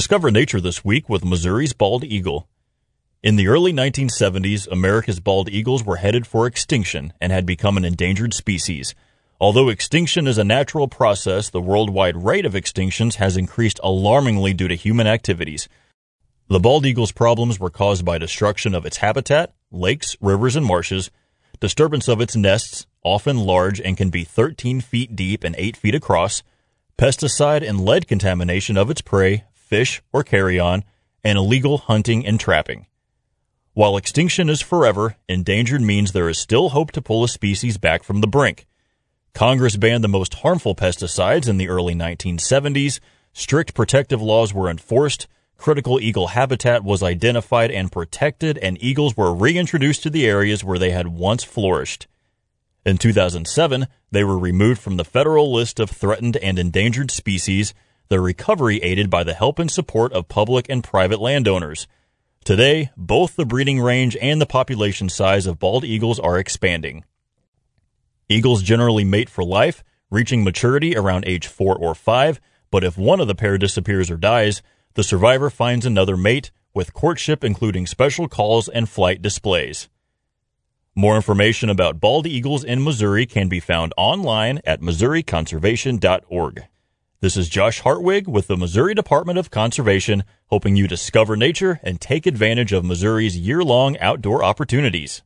Discover nature this week with Missouri's bald eagle. In the early 1970s, America's bald eagles were headed for extinction and had become an endangered species. Although extinction is a natural process, the worldwide rate of extinctions has increased alarmingly due to human activities. The bald eagle's problems were caused by destruction of its habitat, lakes, rivers, and marshes, disturbance of its nests, often large and can be 13 feet deep and 8 feet across, pesticide and lead contamination of its prey, fish, or carrion, and illegal hunting and trapping. While extinction is forever, endangered means there is still hope to pull a species back from the brink. Congress banned the most harmful pesticides in the early 1970s, strict protective laws were enforced, critical eagle habitat was identified and protected, and eagles were reintroduced to the areas where they had once flourished. In 2007, they were removed from the federal list of threatened and endangered species their recovery aided by the help and support of public and private landowners. Today, both the breeding range and the population size of bald eagles are expanding. Eagles generally mate for life, reaching maturity around age 4 or 5, but if one of the pair disappears or dies, the survivor finds another mate, with courtship including special calls and flight displays. More information about bald eagles in Missouri can be found online at missouriconservation.org. This is Josh Hartwig with the Missouri Department of Conservation, hoping you discover nature and take advantage of Missouri's year long outdoor opportunities.